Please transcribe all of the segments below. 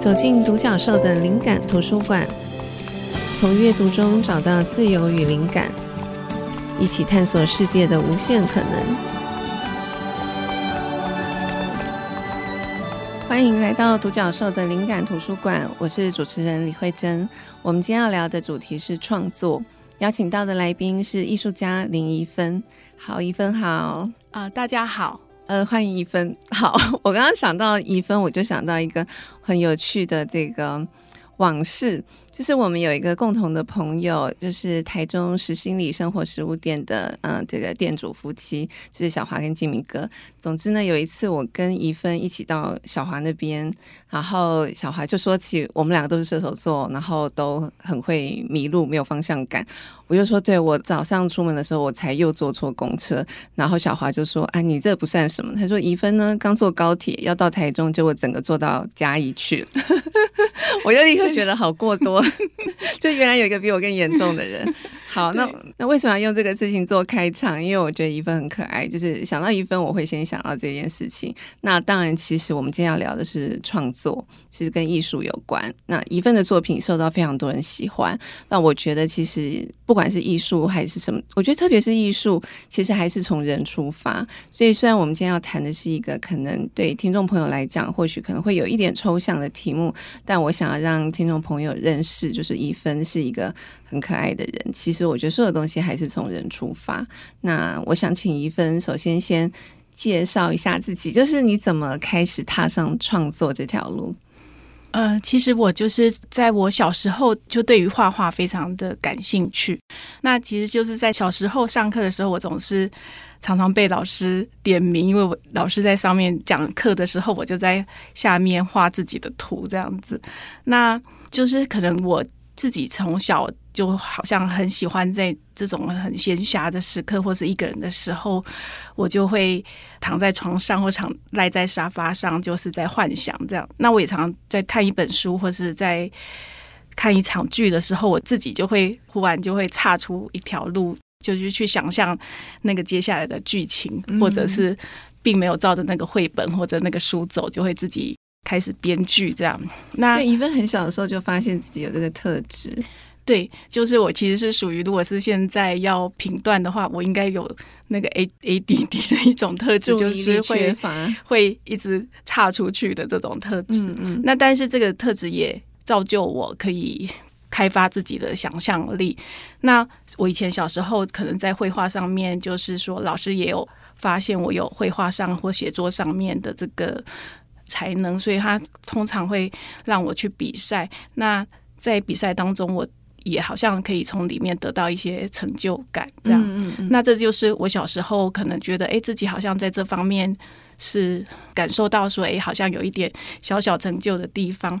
走进独角兽的灵感图书馆，从阅读中找到自由与灵感，一起探索世界的无限可能。欢迎来到独角兽的灵感图书馆，我是主持人李慧珍。我们今天要聊的主题是创作，邀请到的来宾是艺术家林怡芬。好，怡芬好啊，大家好。呃，欢迎一分。好，我刚刚想到一分，我就想到一个很有趣的这个往事，就是我们有一个共同的朋友，就是台中实心理生活食物店的，嗯、这个店主夫妻，就是小华跟金明哥。总之呢，有一次我跟怡芬一起到小华那边，然后小华就说起我们两个都是射手座，然后都很会迷路，没有方向感。我就说，对，我早上出门的时候，我才又坐错公车。然后小华就说：“啊，你这不算什么。”他说：“怡芬呢，刚坐高铁要到台中，结果整个坐到嘉义去了。”我就立刻觉得好过多，就原来有一个比我更严重的人。好，那那为什么要用这个事情做开场？因为我觉得一分很可爱，就是想到一分，我会先想到这件事情。那当然，其实我们今天要聊的是创作，其实跟艺术有关。那一份的作品受到非常多人喜欢。那我觉得，其实不管是艺术还是什么，我觉得特别是艺术，其实还是从人出发。所以，虽然我们今天要谈的是一个可能对听众朋友来讲，或许可能会有一点抽象的题目，但我想要让听众朋友认识，是就是一分是一个很可爱的人。其实。我觉得所有东西还是从人出发。那我想请一分首先先介绍一下自己，就是你怎么开始踏上创作这条路？呃，其实我就是在我小时候就对于画画非常的感兴趣。那其实就是在小时候上课的时候，我总是常常被老师点名，因为我老师在上面讲课的时候，我就在下面画自己的图这样子。那就是可能我自己从小。就好像很喜欢在这种很闲暇的时刻，或是一个人的时候，我就会躺在床上或躺赖在沙发上，就是在幻想这样。那我也常在看一本书，或是在看一场剧的时候，我自己就会忽然就会岔出一条路，就是去想象那个接下来的剧情，或者是并没有照着那个绘本或者那个书走，就会自己开始编剧这样。那一芬很小的时候就发现自己有这个特质。对，就是我其实是属于，如果是现在要评断的话，我应该有那个 A A D D 的一种特质，就是会会一直岔出去的这种特质。嗯嗯。那但是这个特质也造就我可以开发自己的想象力。那我以前小时候可能在绘画上面，就是说老师也有发现我有绘画上或写作上面的这个才能，所以他通常会让我去比赛。那在比赛当中，我也好像可以从里面得到一些成就感，这样。嗯嗯嗯。那这就是我小时候可能觉得，哎，自己好像在这方面是感受到说，哎，好像有一点小小成就的地方。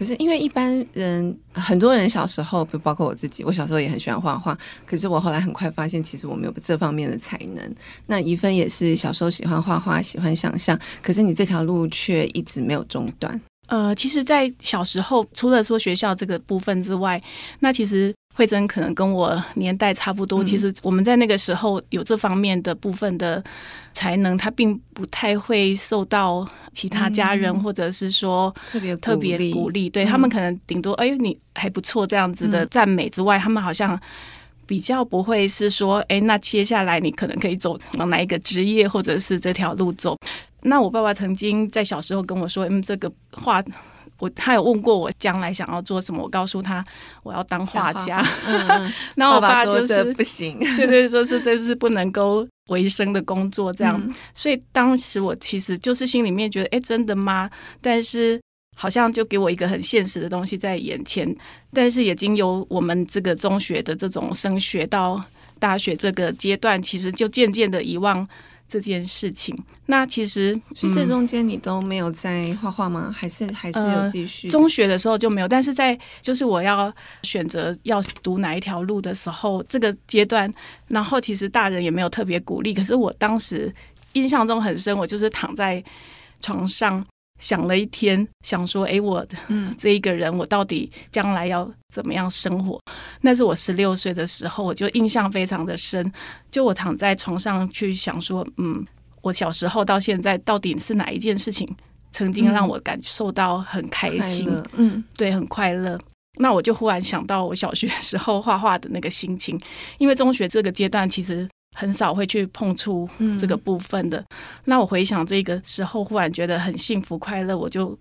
可是因为一般人，很多人小时候，不包括我自己，我小时候也很喜欢画画。可是我后来很快发现，其实我没有这方面的才能。那怡芬也是小时候喜欢画画，喜欢想象，可是你这条路却一直没有中断。呃，其实，在小时候，除了说学校这个部分之外，那其实惠贞可能跟我年代差不多。嗯、其实我们在那个时候有这方面的部分的才能，他并不太会受到其他家人或者是说特别特别鼓励。对、嗯、他们可能顶多哎，你还不错这样子的赞美之外，嗯、他们好像比较不会是说哎，那接下来你可能可以走往哪一个职业或者是这条路走。那我爸爸曾经在小时候跟我说：“嗯，这个画，我他有问过我将来想要做什么，我告诉他我要当画家。嗯嗯” 然后我爸就是不行，对对，说是这是不能够为生的工作这样。嗯、所以当时我其实就是心里面觉得：“哎，真的吗？”但是好像就给我一个很现实的东西在眼前。但是已经由我们这个中学的这种升学到大学这个阶段，其实就渐渐的遗忘。这件事情，那其实所以这中间你都没有在画画吗？还是还是有继续？呃，中学的时候就没有，但是在就是我要选择要读哪一条路的时候，这个阶段，然后其实大人也没有特别鼓励，可是我当时印象中很深，我就是躺在床上。想了一天，想说：“哎，我嗯，这一个人，我到底将来要怎么样生活？”那是我十六岁的时候，我就印象非常的深。就我躺在床上去想说：“嗯，我小时候到现在，到底是哪一件事情曾经让我感受到很开心，嗯，对，很快乐。那我就忽然想到我小学时候画画的那个心情，因为中学这个阶段其实很少会去碰触这个部分的。嗯、那我回想这个时候，忽然觉得很幸福快乐，我就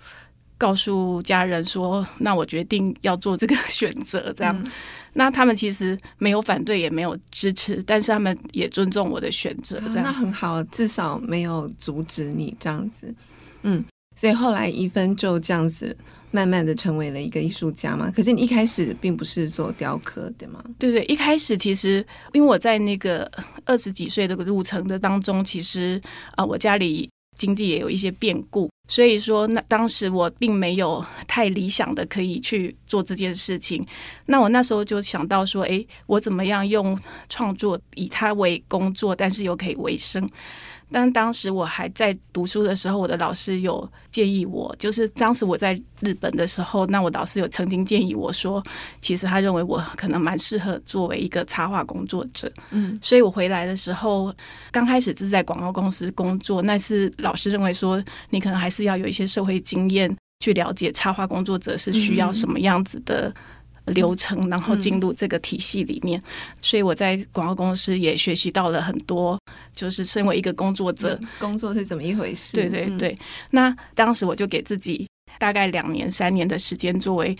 告诉家人说：“那我决定要做这个选择。”这样，嗯、那他们其实没有反对，也没有支持，但是他们也尊重我的选择。这样、啊、那很好，至少没有阻止你这样子。嗯，所以后来一分就这样子。慢慢的成为了一个艺术家嘛，可是你一开始并不是做雕刻，对吗？对对，一开始其实因为我在那个二十几岁的路程的当中，其实啊、我家里经济也有一些变故，所以说那当时我并没有太理想的可以去做这件事情。那我那时候就想到说，哎，我怎么样用创作以它为工作，但是又可以为生。但当时我还在读书的时候，我的老师有建议我，就是当时我在日本的时候，那我老师有曾经建议我说，其实他认为我可能蛮适合作为一个插画工作者。嗯，所以我回来的时候，刚开始是在广告公司工作，那是老师认为说，你可能还是要有一些社会经验，去了解插画工作者是需要什么样子的。流程，然后进入这个体系里面，嗯、所以我在广告公司也学习到了很多，就是身为一个工作者，工作是怎么一回事？对对对。嗯、那当时我就给自己大概两年、三年的时间，作为。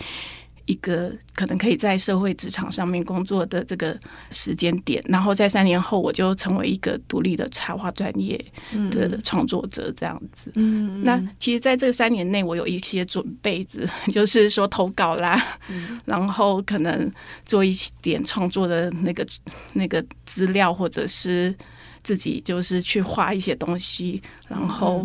一个可能可以在社会职场上面工作的这个时间点，然后在三年后我就成为一个独立的插画专业的创作者，这样子。嗯，那其实在这三年内，我有一些准备子，就是说投稿啦，嗯、然后可能做一点创作的那个那个资料，或者是自己就是去画一些东西，然后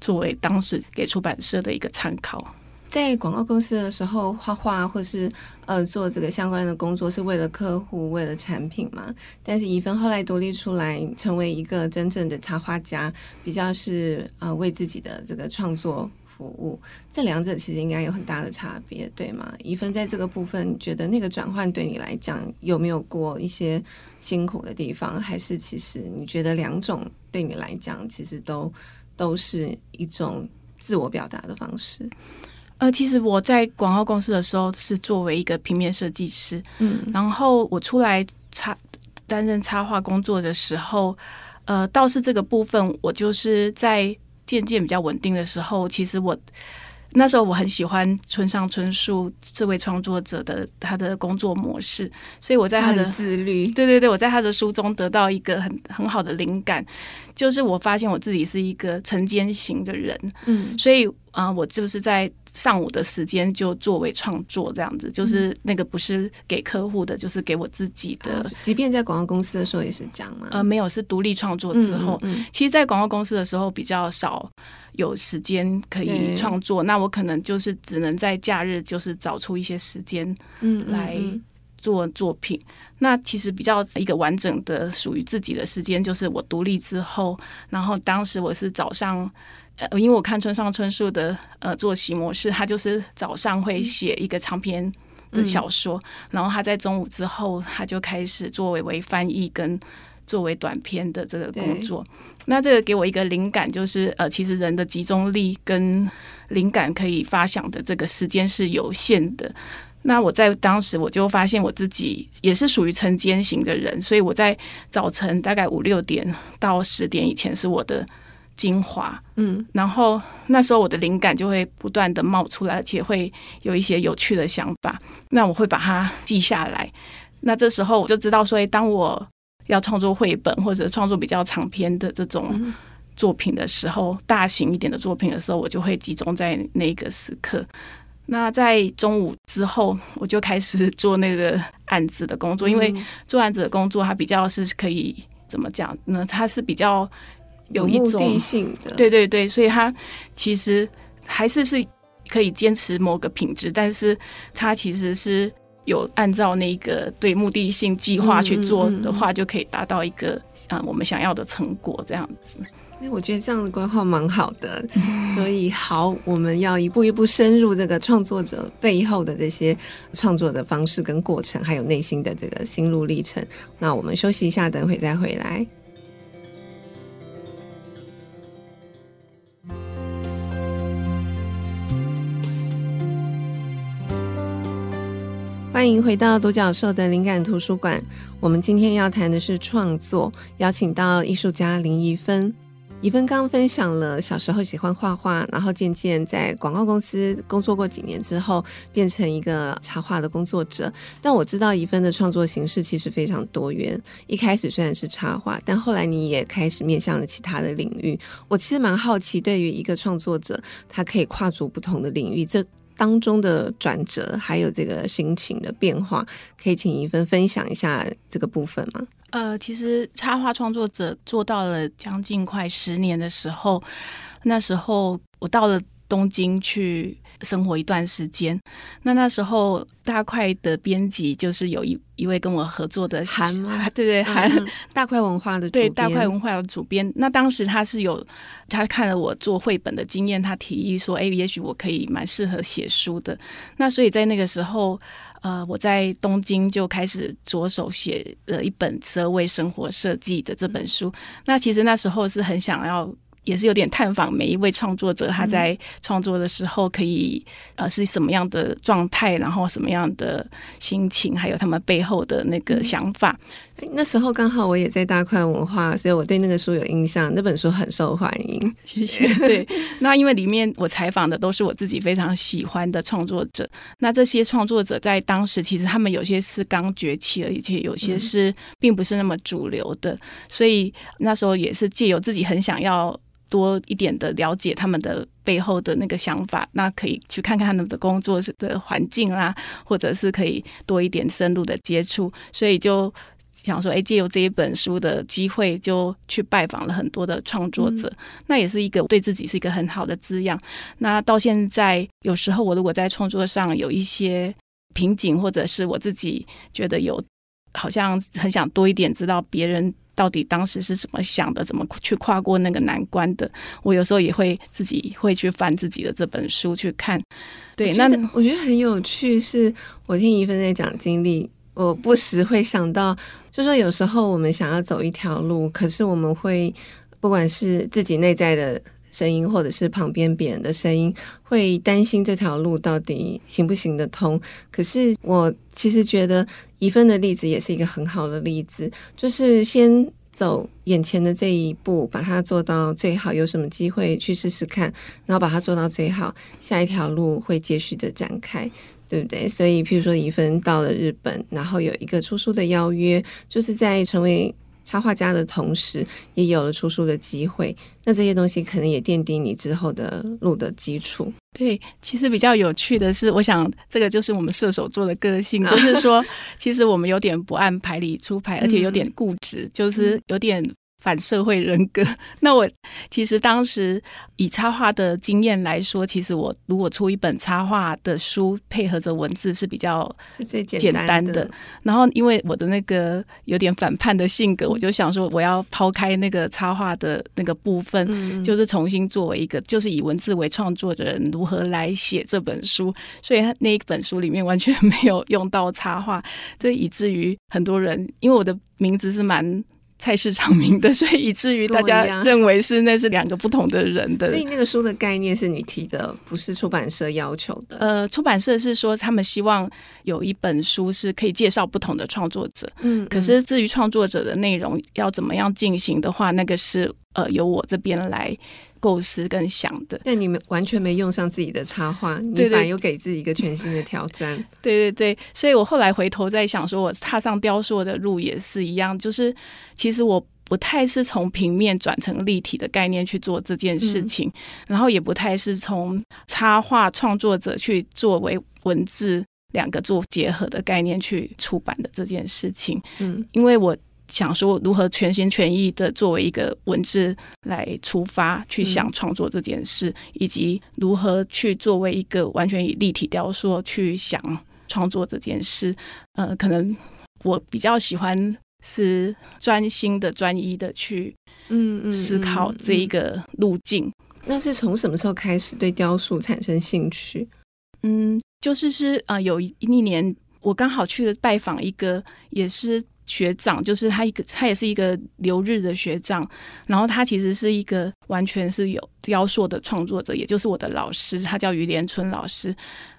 作为当时给出版社的一个参考。在广告公司的时候，画画或是呃做这个相关的工作，是为了客户，为了产品嘛。但是怡芬后来独立出来，成为一个真正的插画家，比较是呃为自己的这个创作服务。这两者其实应该有很大的差别，对吗？怡芬在这个部分，你觉得那个转换对你来讲有没有过一些辛苦的地方？还是其实你觉得两种对你来讲，其实都都是一种自我表达的方式？呃，其实我在广告公司的时候是作为一个平面设计师，嗯，然后我出来插担任插画工作的时候，呃，倒是这个部分我就是在渐渐比较稳定的时候，其实我那时候我很喜欢村上春树这位创作者的他的工作模式，所以我在他的他自律，对对对，我在他的书中得到一个很很好的灵感，就是我发现我自己是一个晨间型的人，嗯，所以。啊，我就是在上午的时间就作为创作这样子，就是那个不是给客户的，就是给我自己的。即便在广告公司的时候也是这样吗？呃，没有，是独立创作之后。嗯嗯嗯、其实，在广告公司的时候比较少有时间可以创作，那我可能就是只能在假日就是找出一些时间，嗯，来做作品。那其实比较一个完整的属于自己的时间，就是我独立之后，然后当时我是早上。呃，因为我看村上春树的呃作息模式，他就是早上会写一个长篇的小说，嗯、然后他在中午之后，他就开始作为为翻译跟作为短篇的这个工作。那这个给我一个灵感，就是呃，其实人的集中力跟灵感可以发想的这个时间是有限的。那我在当时我就发现我自己也是属于晨间型的人，所以我在早晨大概五六点到十点以前是我的。精华，嗯，然后那时候我的灵感就会不断的冒出来，而且会有一些有趣的想法。那我会把它记下来。那这时候我就知道说，当我要创作绘本或者创作比较长篇的这种作品的时候，嗯、大型一点的作品的时候，我就会集中在那个时刻。那在中午之后，我就开始做那个案子的工作，因为做案子的工作，它比较是可以怎么讲呢？它是比较。有一种目的性的，对对对，所以他其实还是是可以坚持某个品质，但是他其实是有按照那个对目的性计划去做的话，就可以达到一个啊、我们想要的成果这样子。那我觉得这样的规划蛮好的，所以好，我们要一步一步深入这个创作者背后的这些创作的方式跟过程，还有内心的这个心路历程。那我们休息一下，等会再回来。欢迎回到独角兽的灵感图书馆。我们今天要谈的是创作，邀请到艺术家林怡芬。怡芬刚分享了小时候喜欢画画，然后渐渐在广告公司工作过几年之后，变成一个插画的工作者。但我知道怡芬的创作形式其实非常多元。一开始虽然是插画，但后来你也开始面向了其他的领域。我其实蛮好奇，对于一个创作者，他可以跨足不同的领域，这当中的转折，还有这个心情的变化，可以请怡芬分享一下这个部分吗？呃，其实插画创作者做到了将近快十年的时候，那时候我到了东京去生活一段时间。那那时候大块的编辑就是有一一位跟我合作的韩吗？对 对，韩、嗯、大块文化的对大块文化的主编。那当时他是有他看了我做绘本的经验，他提议说：“哎，也许我可以蛮适合写书的。”那所以在那个时候。呃，我在东京就开始着手写了一本《十二位生活设计》的这本书。那其实那时候是很想要。也是有点探访每一位创作者，他在创作的时候可以呃是什么样的状态，然后什么样的心情，还有他们背后的那个想法。嗯、那时候刚好我也在大块文化，所以我对那个书有印象。那本书很受欢迎，谢谢。对，那因为里面我采访的都是我自己非常喜欢的创作者。那这些创作者在当时其实他们有些是刚崛起，而且有些是并不是那么主流的，嗯、所以那时候也是借由自己很想要。多一点的了解他们的背后的那个想法，那可以去看看他们的工作室的环境啦，或者是可以多一点深入的接触，所以就想说，哎，借由这一本书的机会，就去拜访了很多的创作者，嗯、那也是一个对自己是一个很好的滋养。那到现在，有时候我如果在创作上有一些瓶颈，或者是我自己觉得有好像很想多一点知道别人。到底当时是怎么想的？怎么去跨过那个难关的？我有时候也会自己会去翻自己的这本书去看。对，那我觉得很有趣。是我听一芬在讲经历，我不时会想到，就说有时候我们想要走一条路，可是我们会不管是自己内在的声音，或者是旁边别人的声音，会担心这条路到底行不行得通。可是我其实觉得。怡芬的例子也是一个很好的例子，就是先走眼前的这一步，把它做到最好。有什么机会去试试看，然后把它做到最好，下一条路会继续的展开，对不对？所以，譬如说，怡芬到了日本，然后有一个出书的邀约，就是在成为。插画家的同时，也有了出书的机会。那这些东西可能也奠定你之后的路的基础。对，其实比较有趣的是，我想这个就是我们射手座的个性，就是说，其实我们有点不按牌理出牌，而且有点固执，嗯、就是有点。反社会人格。那我其实当时以插画的经验来说，其实我如果出一本插画的书，配合着文字是比较是最简单的。然后因为我的那个有点反叛的性格，我就想说我要抛开那个插画的那个部分，就是重新作为一个，就是以文字为创作的人如何来写这本书。所以那一本书里面完全没有用到插画，这以至于很多人因为我的名字是蛮。菜市场名的，所以以至于大家认为是那是两个不同的人的。所以那个书的概念是你提的，不是出版社要求的。呃，出版社是说他们希望有一本书是可以介绍不同的创作者。嗯，嗯，可是至于创作者的内容要怎么样进行的话，那个是呃由我这边来。构思跟想的，但你们完全没用上自己的插画，你反而有给自己一个全新的挑战。对对对，所以我后来回头在想，说我踏上雕塑的路也是一样，就是其实我不太是从平面转成立体的概念去做这件事情，嗯、然后也不太是从插画创作者去作为文字两个做结合的概念去出版的这件事情。嗯，因为我。想说如何全心全意的作为一个文字来出发去想创作这件事，嗯、以及如何去作为一个完全以立体雕塑去想创作这件事。呃，可能我比较喜欢是专心的、专一的去嗯嗯思考这一个路径。那是从什么时候开始对雕塑产生兴趣？嗯，就是是啊、呃，有一一年我刚好去了拜访一个也是。学长就是他一个，他也是一个留日的学长，然后他其实是一个完全是有雕塑的创作者，也就是我的老师，他叫于连春老师。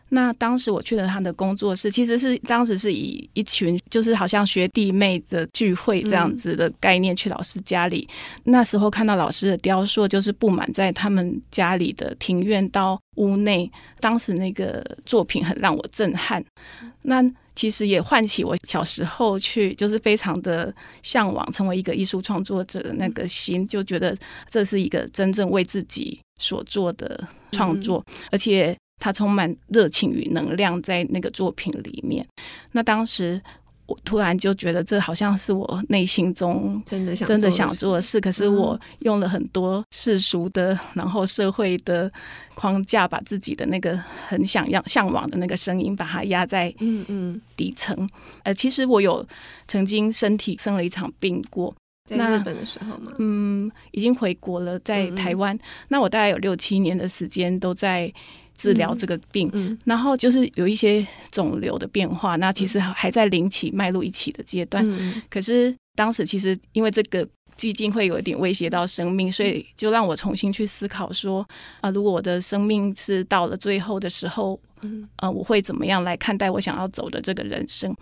那当时我去了他的工作室，其实是当时是以一群就是好像学弟妹的聚会这样子的概念去老师家里。嗯、那时候看到老师的雕塑，就是布满在他们家里的庭院到屋内。当时那个作品很让我震撼。那其实也唤起我小时候去就是非常的向往成为一个艺术创作者的那个心，就觉得这是一个真正为自己所做的创作，嗯、而且。它充满热情与能量在那个作品里面。那当时我突然就觉得，这好像是我内心中真的想真的想做的事。可是我用了很多世俗的，然后社会的框架，把自己的那个很想要、向往的那个声音，把它压在嗯嗯底层。呃，其实我有曾经身体生了一场病过，在日本的时候嘛，嗯，已经回国了，在台湾。嗯嗯那我大概有六七年的时间都在。治疗这个病，然后就是有一些肿瘤的变化，那其实还在零起迈入一起的阶段。嗯、可是当时其实因为这个毕竟会有一点威胁到生命，所以就让我重新去思考说啊、呃，如果我的生命是到了最后的时候，嗯、呃，我会怎么样来看待我想要走的这个人生？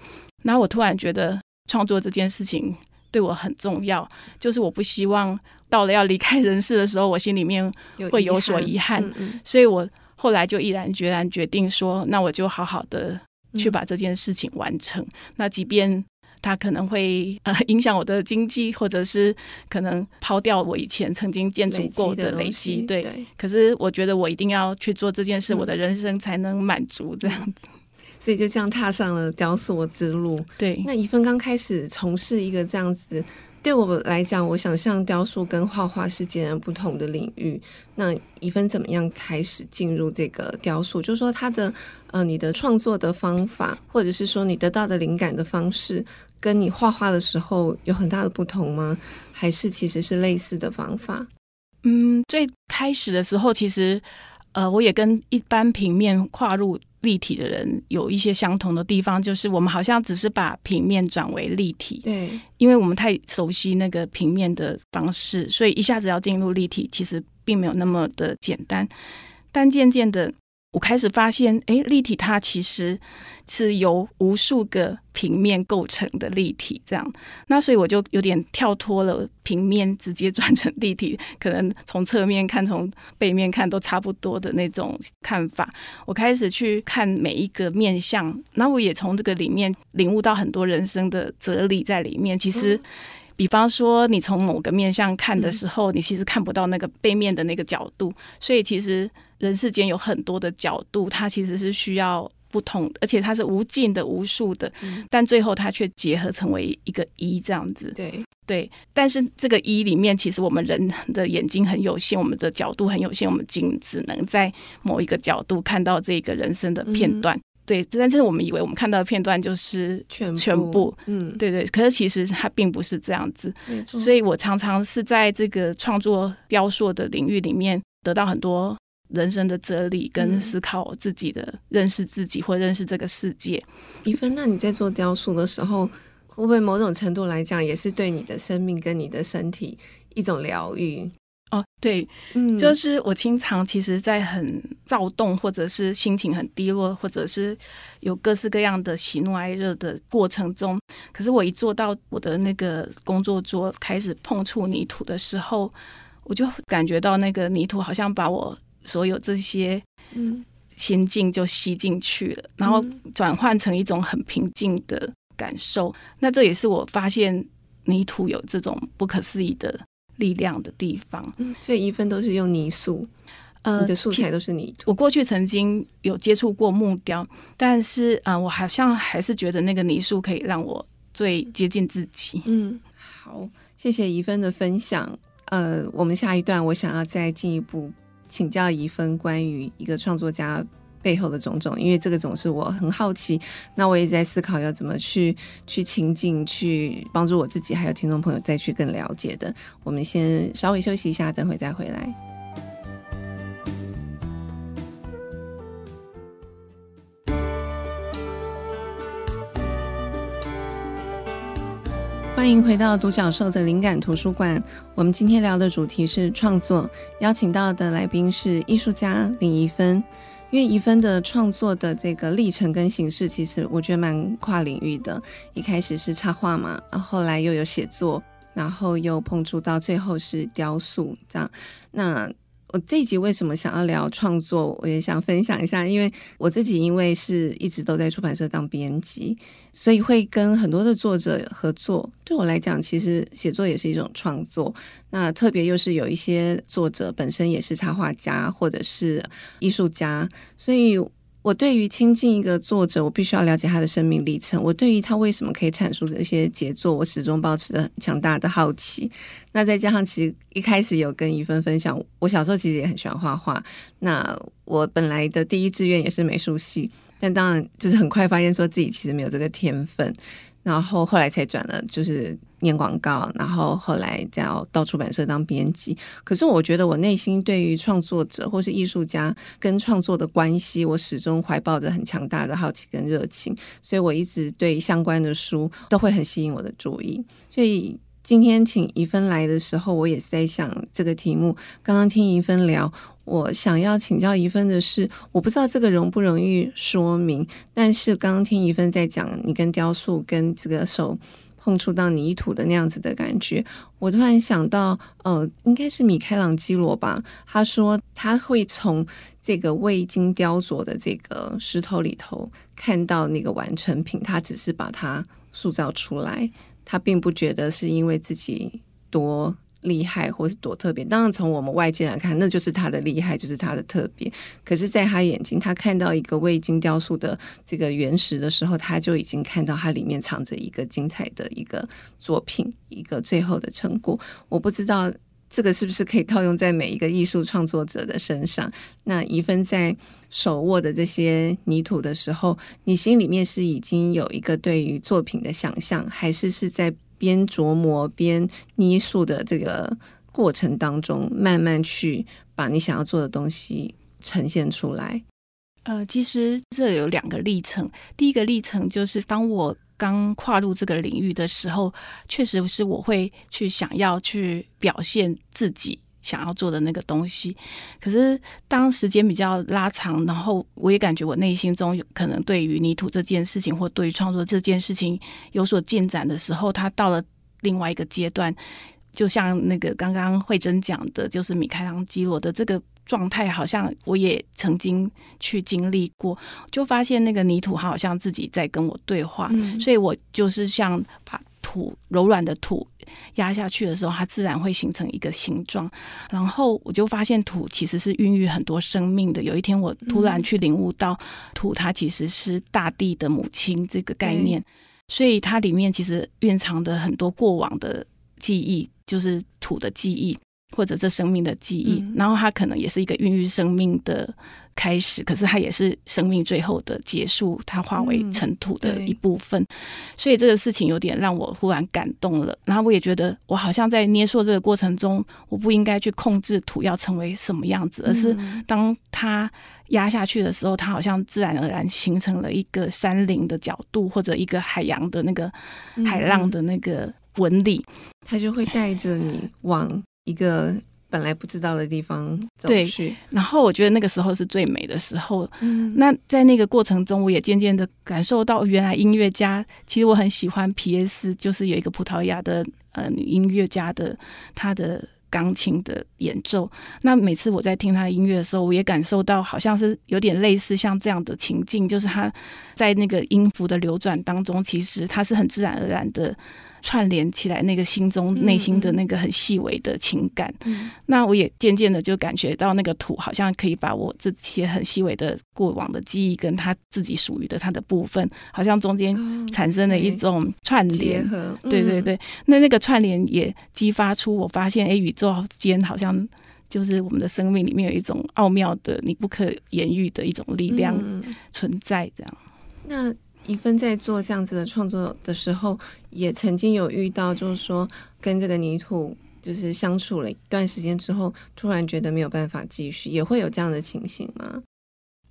然后我突然觉得创作这件事情对我很重要，就是我不希望到了要离开人世的时候，我心里面会有所遗憾，嗯嗯、所以我。后来就毅然决然决定说，那我就好好的去把这件事情完成。嗯、那即便它可能会呃影响我的经济，或者是可能抛掉我以前曾经建筑过的累积，对。对可是我觉得我一定要去做这件事，嗯、我的人生才能满足这样子。所以就这样踏上了雕塑之路。对。那一份刚开始从事一个这样子。对我来讲，我想象雕塑跟画画是截然不同的领域。那怡芬怎么样开始进入这个雕塑？就是说，它的呃，你的创作的方法，或者是说你得到的灵感的方式，跟你画画的时候有很大的不同吗？还是其实是类似的方法？嗯，最开始的时候，其实呃，我也跟一般平面跨入。立体的人有一些相同的地方，就是我们好像只是把平面转为立体。对，因为我们太熟悉那个平面的方式，所以一下子要进入立体，其实并没有那么的简单。但渐渐的。我开始发现，哎，立体它其实是由无数个平面构成的立体，这样。那所以我就有点跳脱了平面，直接转成立体，可能从侧面看、从背面看都差不多的那种看法。我开始去看每一个面向，那我也从这个里面领悟到很多人生的哲理在里面。其实。比方说，你从某个面向看的时候，嗯、你其实看不到那个背面的那个角度，所以其实人世间有很多的角度，它其实是需要不同，而且它是无尽的、无数的，嗯、但最后它却结合成为一个一这样子。对对，但是这个一里面，其实我们人的眼睛很有限，我们的角度很有限，我们仅只能在某一个角度看到这个人生的片段。嗯对，但是我们以为我们看到的片段就是全部，全部，嗯，对对。可是其实它并不是这样子，所以我常常是在这个创作雕塑的领域里面得到很多人生的哲理，跟思考自己的认识自己或认识这个世界。一芬，那你在做雕塑的时候，会不会某种程度来讲，也是对你的生命跟你的身体一种疗愈？哦，对，嗯，就是我经常其实，在很躁动，或者是心情很低落，或者是有各式各样的喜怒哀乐的过程中，可是我一坐到我的那个工作桌，开始碰触泥土的时候，我就感觉到那个泥土好像把我所有这些嗯心境就吸进去了，然后转换成一种很平静的感受。那这也是我发现泥土有这种不可思议的。力量的地方，嗯，所以怡芬都是用泥塑，呃，你的素材都是泥土。我过去曾经有接触过木雕，但是，嗯、呃，我好像还是觉得那个泥塑可以让我最接近自己。嗯，好，谢谢怡芬的分享。呃，我们下一段我想要再进一步请教怡芬关于一个创作家。背后的种种，因为这个总是我很好奇，那我也在思考要怎么去去亲近，去帮助我自己，还有听众朋友再去更了解的。我们先稍微休息一下，等会再回来。欢迎回到独角兽的灵感图书馆。我们今天聊的主题是创作，邀请到的来宾是艺术家林怡芬。因为怡芬的创作的这个历程跟形式，其实我觉得蛮跨领域的。一开始是插画嘛，然后后来又有写作，然后又碰触到最后是雕塑，这样。那我这一集为什么想要聊创作？我也想分享一下，因为我自己因为是一直都在出版社当编辑，所以会跟很多的作者合作。对我来讲，其实写作也是一种创作。那特别又是有一些作者本身也是插画家或者是艺术家，所以。我对于亲近一个作者，我必须要了解他的生命历程。我对于他为什么可以阐述这些杰作，我始终保持着很强大的好奇。那再加上，其实一开始有跟怡芬分享，我小时候其实也很喜欢画画。那我本来的第一志愿也是美术系，但当然就是很快发现说自己其实没有这个天分。然后后来才转了，就是念广告，然后后来再到出版社当编辑。可是我觉得我内心对于创作者或是艺术家跟创作的关系，我始终怀抱着很强大的好奇跟热情，所以我一直对相关的书都会很吸引我的注意。所以今天请怡芬来的时候，我也是在想这个题目。刚刚听怡芬聊。我想要请教一芬的是，我不知道这个容不容易说明，但是刚刚听一芬在讲你跟雕塑跟这个手碰触到泥土的那样子的感觉，我突然想到，呃，应该是米开朗基罗吧？他说他会从这个未经雕琢的这个石头里头看到那个完成品，他只是把它塑造出来，他并不觉得是因为自己多。厉害或是多特别，当然从我们外界来看，那就是他的厉害，就是他的特别。可是，在他眼睛，他看到一个未经雕塑的这个原石的时候，他就已经看到它里面藏着一个精彩的一个作品，一个最后的成果。我不知道这个是不是可以套用在每一个艺术创作者的身上。那怡芬在手握的这些泥土的时候，你心里面是已经有一个对于作品的想象，还是是在？边琢磨边捏塑的这个过程当中，慢慢去把你想要做的东西呈现出来。呃，其实这有两个历程。第一个历程就是当我刚跨入这个领域的时候，确实是我会去想要去表现自己。想要做的那个东西，可是当时间比较拉长，然后我也感觉我内心中有可能对于泥土这件事情，或对于创作这件事情有所进展的时候，它到了另外一个阶段，就像那个刚刚慧珍讲的，就是米开朗基罗的这个状态，好像我也曾经去经历过，就发现那个泥土好像自己在跟我对话，嗯、所以我就是像把。土柔软的土压下去的时候，它自然会形成一个形状。然后我就发现土其实是孕育很多生命的。有一天，我突然去领悟到，土它其实是大地的母亲这个概念。所以它里面其实蕴藏的很多过往的记忆，就是土的记忆，或者这生命的记忆。然后它可能也是一个孕育生命的。开始，可是它也是生命最后的结束，它化为尘土的一部分。嗯、所以这个事情有点让我忽然感动了。然后我也觉得，我好像在捏塑这个过程中，我不应该去控制土要成为什么样子，而是当它压下去的时候，它好像自然而然形成了一个山林的角度，或者一个海洋的那个海浪的那个纹理，它就会带着你往一个。本来不知道的地方走去，对，然后我觉得那个时候是最美的时候。嗯，那在那个过程中，我也渐渐的感受到，原来音乐家其实我很喜欢皮耶斯，就是有一个葡萄牙的呃女音乐家的她的钢琴的演奏。那每次我在听她的音乐的时候，我也感受到好像是有点类似像这样的情境，就是她在那个音符的流转当中，其实她是很自然而然的。串联起来，那个心中内心的那个很细微的情感，嗯、那我也渐渐的就感觉到那个土好像可以把我这些很细微的过往的记忆，跟他自己属于的他的部分，好像中间产生了一种串联。哦、对对对，那那个串联也激发出我发现，哎，宇宙间好像就是我们的生命里面有一种奥妙的、你不可言喻的一种力量存在，这样。嗯、那。怡芬在做这样子的创作的时候，也曾经有遇到，就是说跟这个泥土就是相处了一段时间之后，突然觉得没有办法继续，也会有这样的情形吗？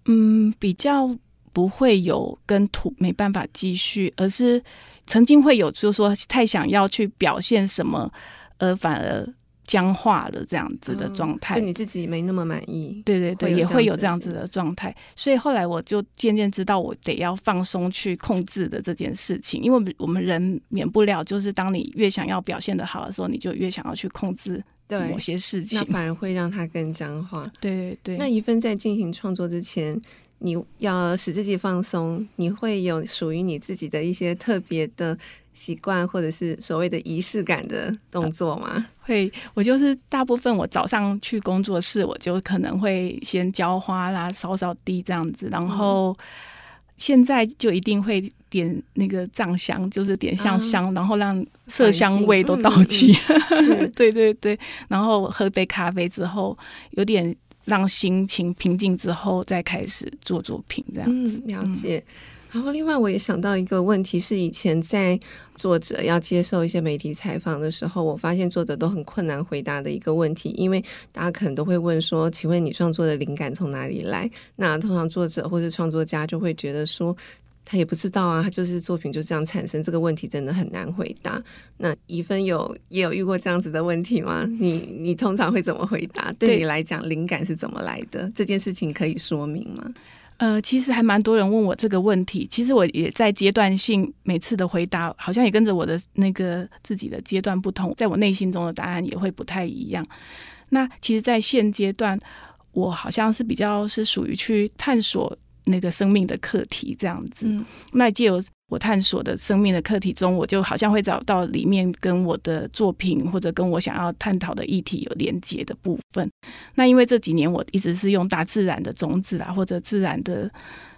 嗯，比较不会有跟土没办法继续，而是曾经会有，就是说太想要去表现什么，而反而僵化了这样子的状态，就你自己没那么满意。对对对，也会有这样子的状态。所以后来我就渐渐知道，我得要放松去控制的这件事情，因为我们人免不了就是当你越想要表现的好的时候，你就越想要去控制某些事情，那反而会让它更僵化。对对对。那一份在进行创作之前，你要使自己放松，你会有属于你自己的一些特别的习惯，或者是所谓的仪式感的动作吗？会，我就是大部分我早上去工作室，我就可能会先浇花啦，扫扫地这样子。然后现在就一定会点那个藏香，就是点上香，香、嗯，然后让色香味都到齐。对对对，然后喝杯咖啡之后，有点让心情平静之后，再开始做作品这样子。嗯、了解。然后，另外我也想到一个问题，是以前在作者要接受一些媒体采访的时候，我发现作者都很困难回答的一个问题，因为大家可能都会问说：“请问你创作的灵感从哪里来？”那通常作者或者创作家就会觉得说，他也不知道啊，他就是作品就这样产生。这个问题真的很难回答。那怡芬有也有遇过这样子的问题吗？你你通常会怎么回答？对你来讲，灵感是怎么来的？这件事情可以说明吗？呃，其实还蛮多人问我这个问题。其实我也在阶段性每次的回答，好像也跟着我的那个自己的阶段不同，在我内心中的答案也会不太一样。那其实，在现阶段，我好像是比较是属于去探索那个生命的课题这样子。嗯、那借由我探索的生命的课题中，我就好像会找到里面跟我的作品或者跟我想要探讨的议题有连接的部分。那因为这几年我一直是用大自然的种子啊，或者自然的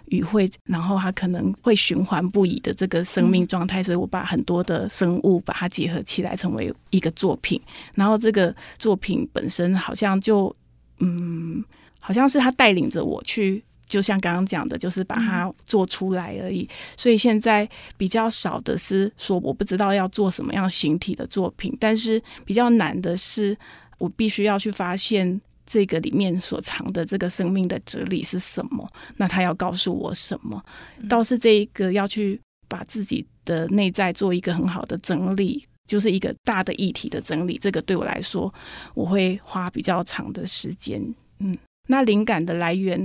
语汇，然后它可能会循环不已的这个生命状态，所以我把很多的生物把它结合起来成为一个作品。然后这个作品本身好像就嗯，好像是它带领着我去。就像刚刚讲的，就是把它做出来而已。嗯。所以现在比较少的是说我不知道要做什么样形体的作品，但是比较难的是我必须要去发现这个里面所藏的这个生命的哲理是什么。那他要告诉我什么？倒是这一个要去把自己的内在做一个很好的整理，就是一个大的议题的整理。这个对我来说，我会花比较长的时间。嗯，那灵感的来源。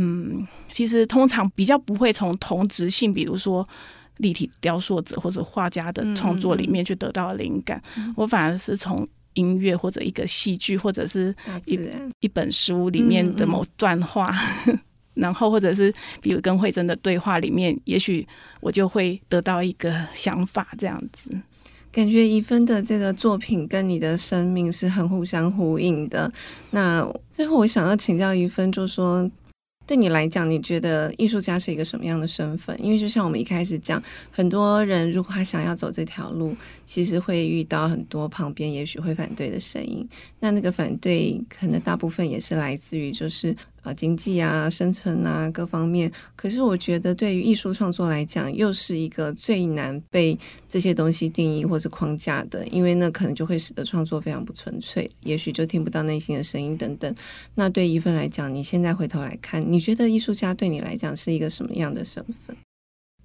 嗯，其实通常比较不会从同质性，比如说立体雕塑者或者画家的创作里面去得到灵感。我反而是从音乐或者一个戏剧或者是一一本书里面的某段话，然后或者是比如跟慧珍的对话里面，也许我就会得到一个想法，这样子。感觉一芬的这个作品跟你的生命是很互相呼应的。那最后我想要请教一芬，就是说。对你来讲，你觉得艺术家是一个什么样的身份？因为就像我们一开始讲，很多人如果他想要走这条路，其实会遇到很多旁边也许会反对的声音。那那个反对，可能大部分也是来自于就是。经济啊，生存啊，各方面。可是我觉得，对于艺术创作来讲，又是一个最难被这些东西定义或者框架的，因为那可能就会使得创作非常不纯粹，也许就听不到内心的声音等等。那对一芬来讲，你现在回头来看，你觉得艺术家对你来讲是一个什么样的身份？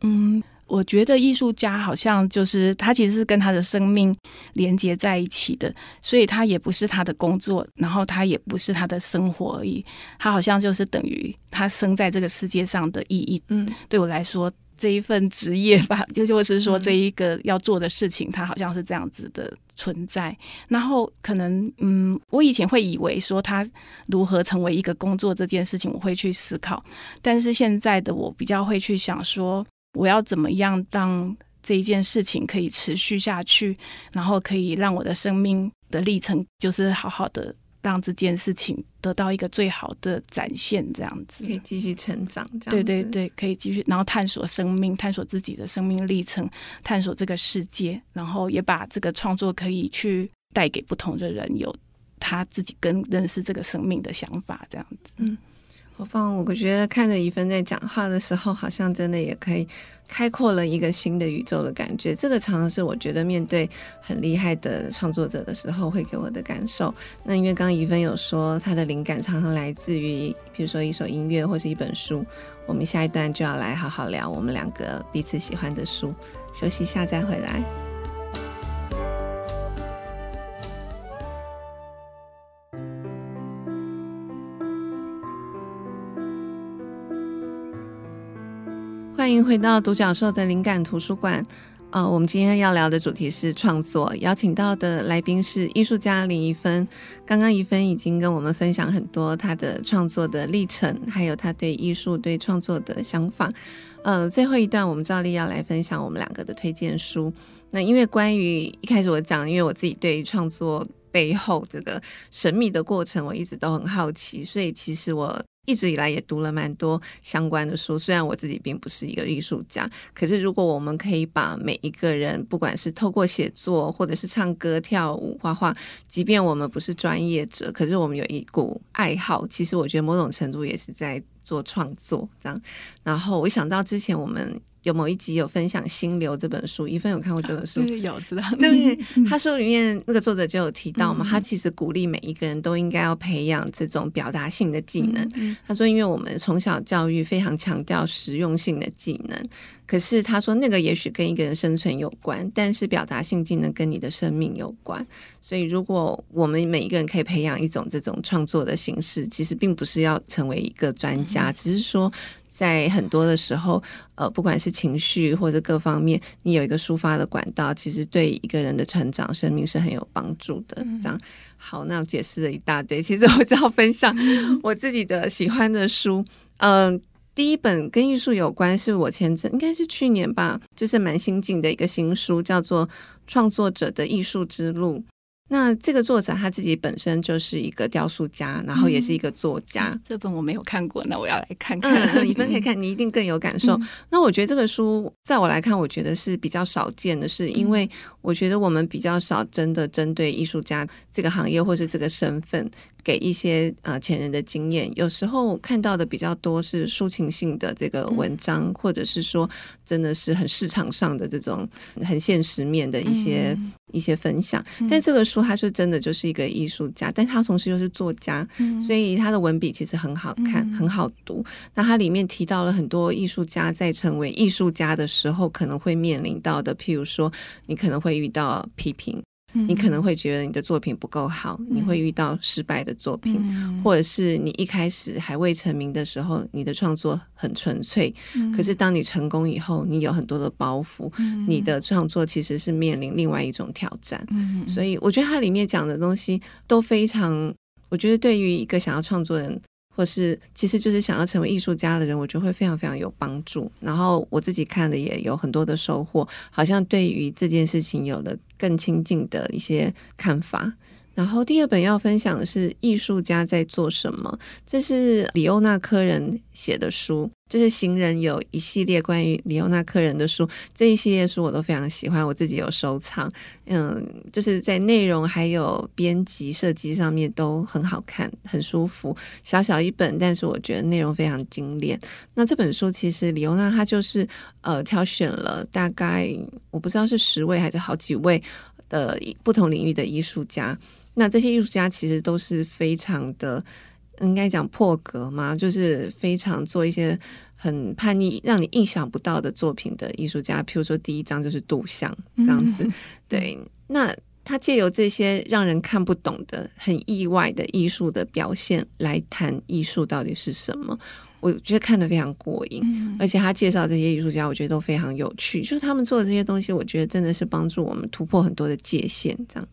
嗯。我觉得艺术家好像就是他，其实是跟他的生命连接在一起的，所以他也不是他的工作，然后他也不是他的生活而已，他好像就是等于他生在这个世界上的意义。嗯，对我来说，这一份职业吧，就就是说这一个要做的事情，他好像是这样子的存在。然后可能，嗯，我以前会以为说他如何成为一个工作这件事情，我会去思考，但是现在的我比较会去想说。我要怎么样让这一件事情可以持续下去，然后可以让我的生命的历程，就是好好的让这件事情得到一个最好的展现，这样子可以继续成长。这样子对对对，可以继续，然后探索生命，探索自己的生命历程，探索这个世界，然后也把这个创作可以去带给不同的人，有他自己跟认识这个生命的想法，这样子。嗯。好棒！我觉得看着怡芬在讲话的时候，好像真的也可以开阔了一个新的宇宙的感觉。这个常常是我觉得面对很厉害的创作者的时候会给我的感受。那因为刚刚怡芬有说，她的灵感常常来自于，比如说一首音乐或是一本书。我们下一段就要来好好聊我们两个彼此喜欢的书。休息一下再回来。欢迎回到独角兽的灵感图书馆。呃，我们今天要聊的主题是创作，邀请到的来宾是艺术家林怡芬。刚刚怡芬已经跟我们分享很多她的创作的历程，还有她对艺术、对创作的想法。呃，最后一段我们照例要来分享我们两个的推荐书。那因为关于一开始我讲，因为我自己对创作背后这个神秘的过程，我一直都很好奇，所以其实我。一直以来也读了蛮多相关的书，虽然我自己并不是一个艺术家，可是如果我们可以把每一个人，不管是透过写作，或者是唱歌、跳舞、画画，即便我们不是专业者，可是我们有一股爱好，其实我觉得某种程度也是在做创作这样。然后我想到之前我们。有某一集有分享《心流》这本书，一芬有看过这本书？啊、有知道，对？他书里面那个作者就有提到嘛，嗯、他其实鼓励每一个人都应该要培养这种表达性的技能。他说，因为我们从小教育非常强调实用性的技能，可是他说那个也许跟一个人生存有关，但是表达性技能跟你的生命有关。所以，如果我们每一个人可以培养一种这种创作的形式，其实并不是要成为一个专家，嗯、只是说。在很多的时候，呃，不管是情绪或者各方面，你有一个抒发的管道，其实对一个人的成长、生命是很有帮助的。这样，好，那我解释了一大堆。其实我只要分享 我自己的喜欢的书。嗯、呃，第一本跟艺术有关，是我前阵应该是去年吧，就是蛮新进的一个新书，叫做《创作者的艺术之路》。那这个作者他自己本身就是一个雕塑家，然后也是一个作家。嗯、这本我没有看过，那我要来看看。怡芬、嗯、可以看，你一定更有感受。嗯、那我觉得这个书，在我来看，我觉得是比较少见的是，是因为我觉得我们比较少真的针对艺术家这个行业或是这个身份。给一些呃前人的经验，有时候看到的比较多是抒情性的这个文章，嗯、或者是说真的是很市场上的这种很现实面的一些、嗯、一些分享。嗯、但这个书它是真的就是一个艺术家，但他同时又是作家，嗯、所以他的文笔其实很好看，嗯、很好读。那它里面提到了很多艺术家在成为艺术家的时候可能会面临到的，譬如说你可能会遇到批评。你可能会觉得你的作品不够好，嗯、你会遇到失败的作品，嗯、或者是你一开始还未成名的时候，你的创作很纯粹。嗯、可是当你成功以后，你有很多的包袱，嗯、你的创作其实是面临另外一种挑战。嗯、所以我觉得它里面讲的东西都非常，我觉得对于一个想要创作人。或是其实就是想要成为艺术家的人，我觉得会非常非常有帮助。然后我自己看了也有很多的收获，好像对于这件事情有了更亲近的一些看法。然后第二本要分享的是《艺术家在做什么》，这是里欧纳科人写的书，就是行人有一系列关于里欧纳科人的书，这一系列书我都非常喜欢，我自己有收藏。嗯，就是在内容还有编辑设计上面都很好看，很舒服，小小一本，但是我觉得内容非常精炼。那这本书其实里欧纳他就是呃挑选了大概我不知道是十位还是好几位的不同领域的艺术家。那这些艺术家其实都是非常的，应该讲破格嘛，就是非常做一些很叛逆、让你意想不到的作品的艺术家。譬如说，第一张就是杜象这样子，嗯、对。那他借由这些让人看不懂的、很意外的艺术的表现来谈艺术到底是什么，我觉得看得非常过瘾。嗯、而且他介绍这些艺术家，我觉得都非常有趣，就是他们做的这些东西，我觉得真的是帮助我们突破很多的界限，这样。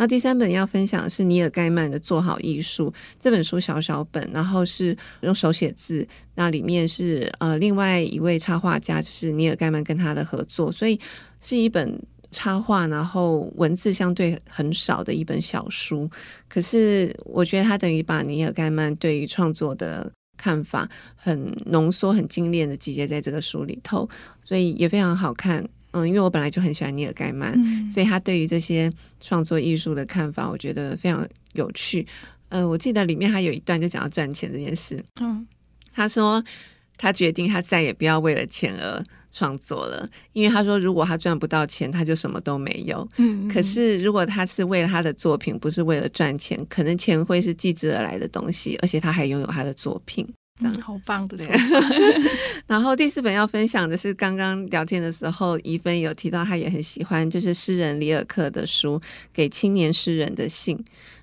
那第三本要分享的是尼尔盖曼的《做好艺术》这本书，小小本，然后是用手写字，那里面是呃另外一位插画家，就是尼尔盖曼跟他的合作，所以是一本插画，然后文字相对很少的一本小书。可是我觉得他等于把尼尔盖曼对于创作的看法很浓缩、很精炼的集结在这个书里头，所以也非常好看。嗯，因为我本来就很喜欢尼尔盖曼，嗯、所以他对于这些创作艺术的看法，我觉得非常有趣。呃，我记得里面还有一段就讲到赚钱这件事。嗯，他说他决定他再也不要为了钱而创作了，因为他说如果他赚不到钱，他就什么都没有。嗯，可是如果他是为了他的作品，不是为了赚钱，可能钱会是继之而来的东西，而且他还拥有他的作品。嗯、好棒的，对。然后第四本要分享的是刚刚聊天的时候，怡芬有提到她也很喜欢，就是诗人里尔克的书《给青年诗人的信》。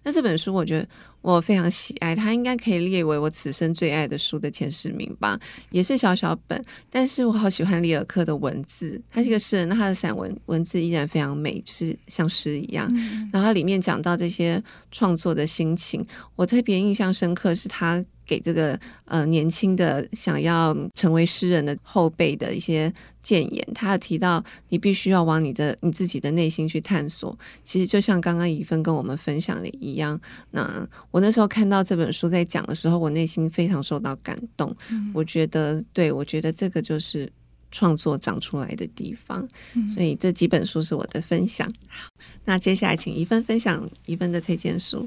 那这本书我觉得我非常喜爱，它应该可以列为我此生最爱的书的前十名吧。也是小小本，但是我好喜欢里尔克的文字。他是一个诗人，那他的散文文字依然非常美，就是像诗一样。嗯、然后里面讲到这些创作的心情，我特别印象深刻是他。给这个呃年轻的想要成为诗人的后辈的一些建言，他提到你必须要往你的你自己的内心去探索。其实就像刚刚怡芬跟我们分享的一样，那我那时候看到这本书在讲的时候，我内心非常受到感动。嗯、我觉得，对，我觉得这个就是创作长出来的地方。嗯、所以这几本书是我的分享。好，那接下来请怡芬分享怡芬的推荐书。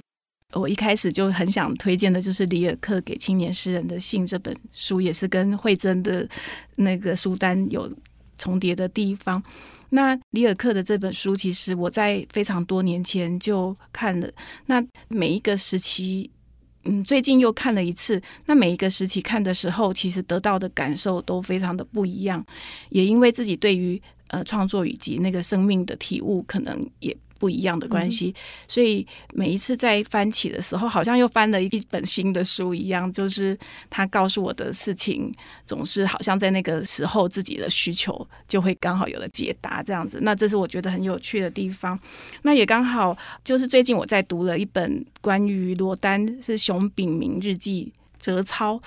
我一开始就很想推荐的，就是里尔克给青年诗人的信这本书，也是跟慧珍的那个书单有重叠的地方。那里尔克的这本书，其实我在非常多年前就看了。那每一个时期，嗯，最近又看了一次。那每一个时期看的时候，其实得到的感受都非常的不一样。也因为自己对于呃创作以及那个生命的体悟，可能也。不一样的关系，所以每一次在翻起的时候，好像又翻了一本新的书一样。就是他告诉我的事情，总是好像在那个时候自己的需求就会刚好有了解答，这样子。那这是我觉得很有趣的地方。那也刚好就是最近我在读了一本关于罗丹，是熊炳明日记摘抄，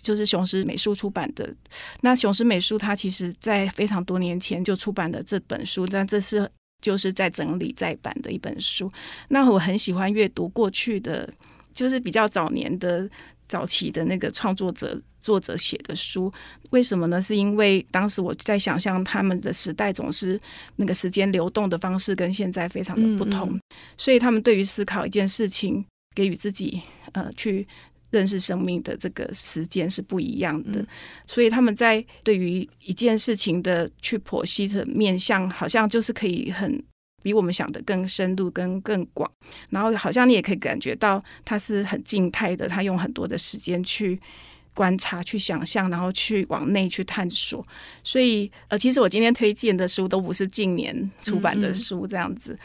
就是雄狮美术出版的。那雄狮美术它其实在非常多年前就出版了这本书，但这是。就是在整理再版的一本书。那我很喜欢阅读过去的，就是比较早年的早期的那个创作者作者写的书。为什么呢？是因为当时我在想象他们的时代总是那个时间流动的方式跟现在非常的不同，嗯嗯，所以他们对于思考一件事情，给予自己呃去。认识生命的这个时间是不一样的，嗯、所以他们在对于一件事情的去剖析的面向，好像就是可以很比我们想的更深入、跟更广。然后好像你也可以感觉到，他是很静态的，他用很多的时间去观察、去想象，然后去往内去探索。所以，呃，其实我今天推荐的书都不是近年出版的书，这样子。嗯嗯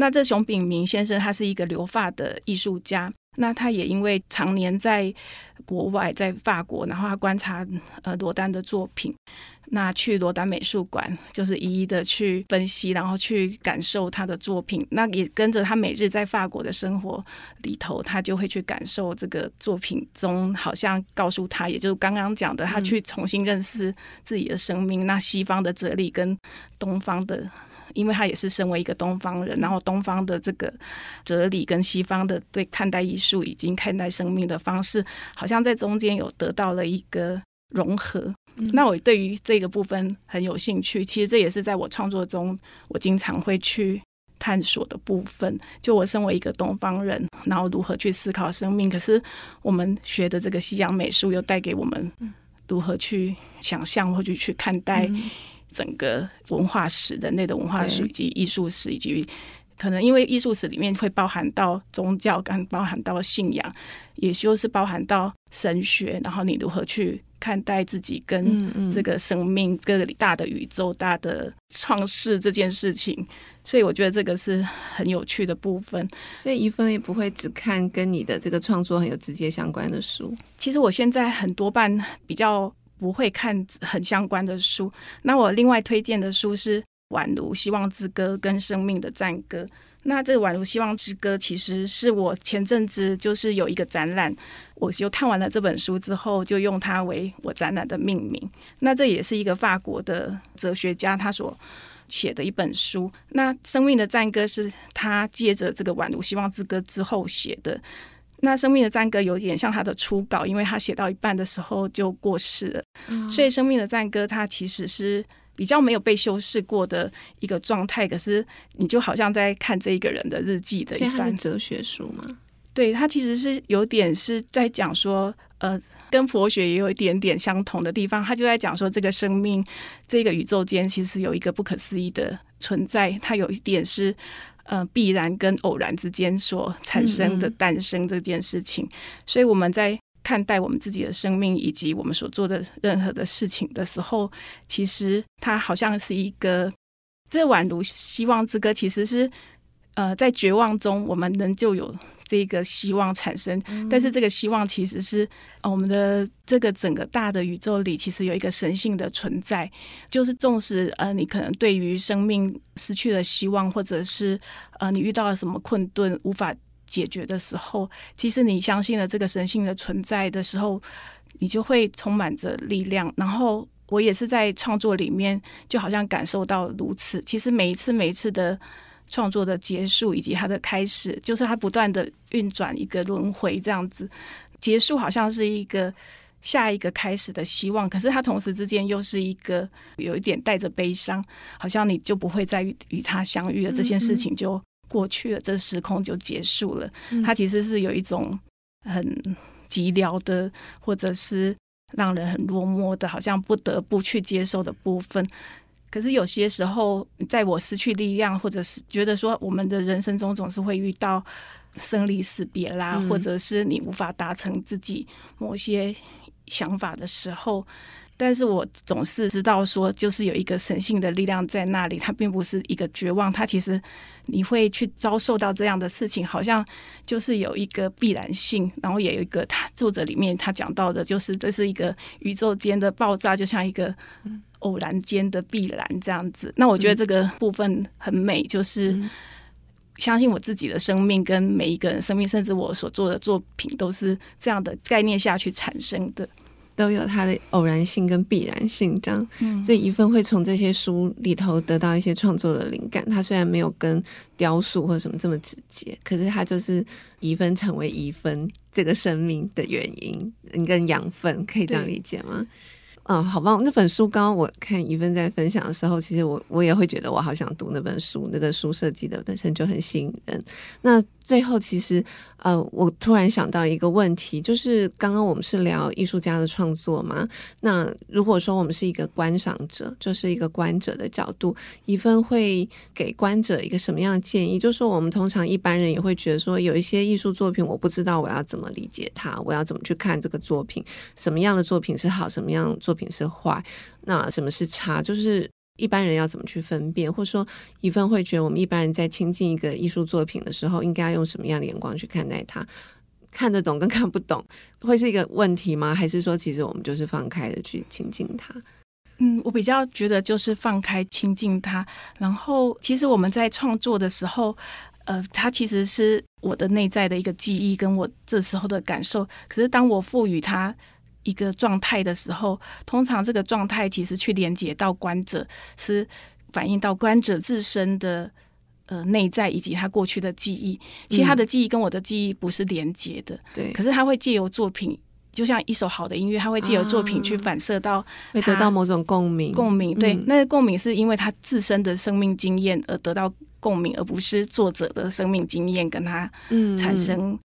那这熊炳明先生，他是一个留发的艺术家。那他也因为常年在国外，在法国，然后他观察呃罗丹的作品，那去罗丹美术馆，就是一一的去分析，然后去感受他的作品。那也跟着他每日在法国的生活里头，他就会去感受这个作品中，好像告诉他，也就是刚刚讲的，他去重新认识自己的生命。嗯、那西方的哲理跟东方的。因为他也是身为一个东方人，然后东方的这个哲理跟西方的对看待艺术以及看待生命的方式，好像在中间有得到了一个融合。嗯、那我对于这个部分很有兴趣，其实这也是在我创作中我经常会去探索的部分。就我身为一个东方人，然后如何去思考生命，可是我们学的这个西洋美术又带给我们如何去想象或者去看待。嗯整个文化史、人类的文化史以及艺术史，以及可能因为艺术史里面会包含到宗教，跟包含到信仰，也就是包含到神学。然后你如何去看待自己跟这个生命、各个大的宇宙、大的创世这件事情？所以我觉得这个是很有趣的部分。所以一份也不会只看跟你的这个创作很有直接相关的书。其实我现在很多半比较。不会看很相关的书。那我另外推荐的书是《宛如希望之歌》跟《生命的赞歌》。那这个《宛如希望之歌》其实是我前阵子就是有一个展览，我就看完了这本书之后，就用它为我展览的命名。那这也是一个法国的哲学家他所写的一本书。那《生命的赞歌》是他接着这个《宛如希望之歌》之后写的。那生命的赞歌有点像他的初稿，因为他写到一半的时候就过世了，嗯、所以生命的赞歌它其实是比较没有被修饰过的一个状态。可是你就好像在看这一个人的日记的一番。所以它是哲学书吗？对，它其实是有点是在讲说，呃，跟佛学也有一点点相同的地方。他就在讲说，这个生命，这个宇宙间其实有一个不可思议的存在，它有一点是。呃，必然跟偶然之间所产生的诞生这件事情，嗯嗯，所以我们在看待我们自己的生命以及我们所做的任何的事情的时候，其实它好像是一个，这宛如希望之歌，其实是呃，在绝望中我们仍旧有这个希望产生。但是这个希望其实是我们的这个整个大的宇宙里，其实有一个神性的存在，就是纵使呃你可能对于生命失去了希望，或者是呃你遇到了什么困顿无法解决的时候，其实你相信了这个神性的存在的时候，你就会充满着力量，然后。我也是在创作里面，就好像感受到如此。其实每一次、每一次的创作的结束以及它的开始，就是它不断的运转一个轮回这样子。结束好像是一个下一个开始的希望，可是它同时之间又是一个有一点带着悲伤，好像你就不会再与与他相遇了，这件事情就过去了，这时空就结束了。它其实是有一种很寂寥的，或者是。让人很落寞的，好像不得不去接受的部分。可是有些时候，在我失去力量，或者是觉得说我们的人生中总是会遇到生离死别啦，嗯、或者是你无法达成自己某些想法的时候。但是我总是知道说，就是有一个神性的力量在那里，它并不是一个绝望，它其实你会去遭受到这样的事情，好像就是有一个必然性，然后也有一个他作者里面他讲到的，就是这是一个宇宙间的爆炸，就像一个偶然间的必然这样子。那我觉得这个部分很美，就是相信我自己的生命跟每一个人生命，甚至我所做的作品都是这样的概念下去产生的。都有它的偶然性跟必然性，这样，嗯、所以一份会从这些书里头得到一些创作的灵感。它虽然没有跟雕塑或者什么这么直接，可是它就是一分成为一分这个生命的原因，跟养分，可以这样理解吗？嗯，好棒！那本书刚刚我看一份在分享的时候，其实我我也会觉得我好想读那本书。那个书设计的本身就很吸引人。那最后，其实呃，我突然想到一个问题，就是刚刚我们是聊艺术家的创作嘛？那如果说我们是一个观赏者，就是一个观者的角度，一份会给观者一个什么样的建议？就是说，我们通常一般人也会觉得说，有一些艺术作品，我不知道我要怎么理解它，我要怎么去看这个作品？什么样的作品是好？什么样的作品品？是坏，那什么是差？就是一般人要怎么去分辨，或者说一份会觉得我们一般人在亲近一个艺术作品的时候，应该用什么样的眼光去看待它？看得懂跟看不懂会是一个问题吗？还是说其实我们就是放开的去亲近它？嗯，我比较觉得就是放开亲近它。然后其实我们在创作的时候，呃，它其实是我的内在的一个记忆，跟我这时候的感受。可是当我赋予它。一个状态的时候，通常这个状态其实去连接到观者，是反映到观者自身的呃内在以及他过去的记忆。其实他的记忆跟我的记忆不是连接的，对。可是他会借由作品，就像一首好的音乐，他会借由作品去反射到，会得到某种共鸣。共鸣，对。嗯、那个共鸣是因为他自身的生命经验而得到共鸣，而不是作者的生命经验跟他产生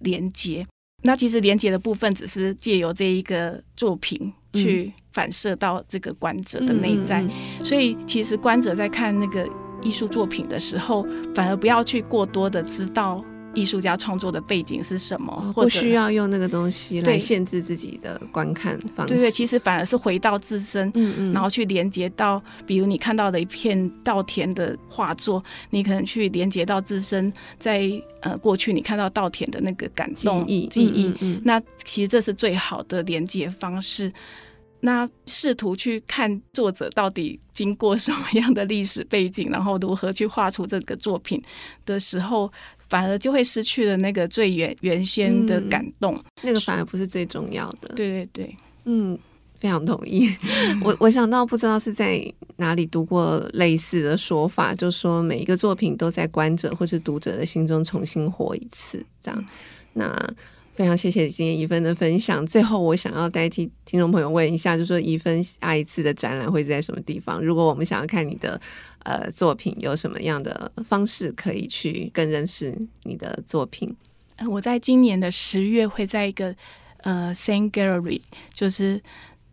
连接。嗯那其实连接的部分只是借由这一个作品去反射到这个观者的内在，嗯、所以其实观者在看那个艺术作品的时候，反而不要去过多的知道。艺术家创作的背景是什么？不需要用那个东西来限制自己的观看方式。对对，其实反而是回到自身，嗯嗯，然后去连接到，比如你看到的一片稻田的画作，你可能去连接到自身在呃过去你看到稻田的那个感动记忆，记忆，嗯，嗯，嗯，那其实这是最好的连接方式。那试图去看作者到底经过什么样的历史背景，然后如何去画出这个作品的时候。反而就会失去了那个最原原先的感动，嗯，那个反而不是最重要的。对对对，嗯，非常同意。我我想到不知道是在哪里读过类似的说法，就说每一个作品都在观者或是读者的心中重新活一次，这样。那。非常谢谢今天怡芬的分享。最后，我想要代替听众朋友问一下，就是说怡芬下一次的展览会在什么地方？如果我们想要看你的呃作品，有什么样的方式可以去更认识你的作品？我在今年的十月会在一个呃 Saint Gallery 就是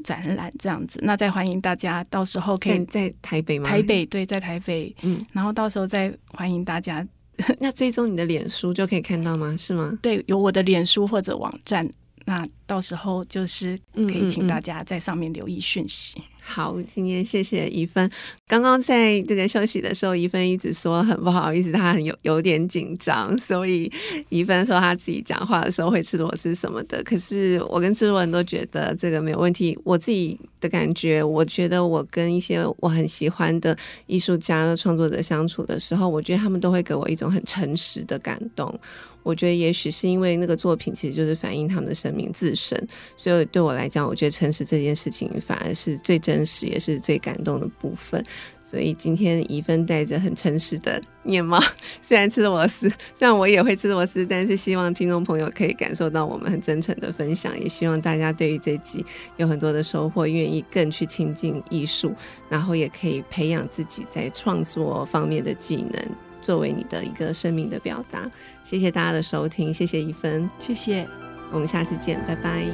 展览这样子。那再欢迎大家到时候可以在，在台北吗？台北对，在台北。嗯，然后到时候再欢迎大家。那追踪你的脸书就可以看到吗？是吗？对，有我的脸书或者网站。那到时候就是可以请大家在上面留意讯息。嗯嗯嗯。好，今天谢谢怡芬。刚刚在这个休息的时候，怡芬一直说很不好意思，她很有有点紧张，所以怡芬说她自己讲话的时候会吃螺丝什么的。可是我跟制作人都觉得这个没有问题。我自己的感觉，我觉得我跟一些我很喜欢的艺术家、创作者相处的时候，我觉得他们都会给我一种很诚实的感动。我觉得也许是因为那个作品其实就是反映他们的生命自身，所以对我来讲，我觉得诚实这件事情反而是最真实也是最感动的部分。所以今天怡芬带着很诚实的面貌，虽然吃螺丝，虽然我也会吃螺丝，但是希望听众朋友可以感受到我们很真诚的分享，也希望大家对于这集有很多的收获，愿意更去亲近艺术，然后也可以培养自己在创作方面的技能，作为你的一个生命的表达。谢谢大家的收听，谢谢一芬，谢谢，我们下次见，拜拜。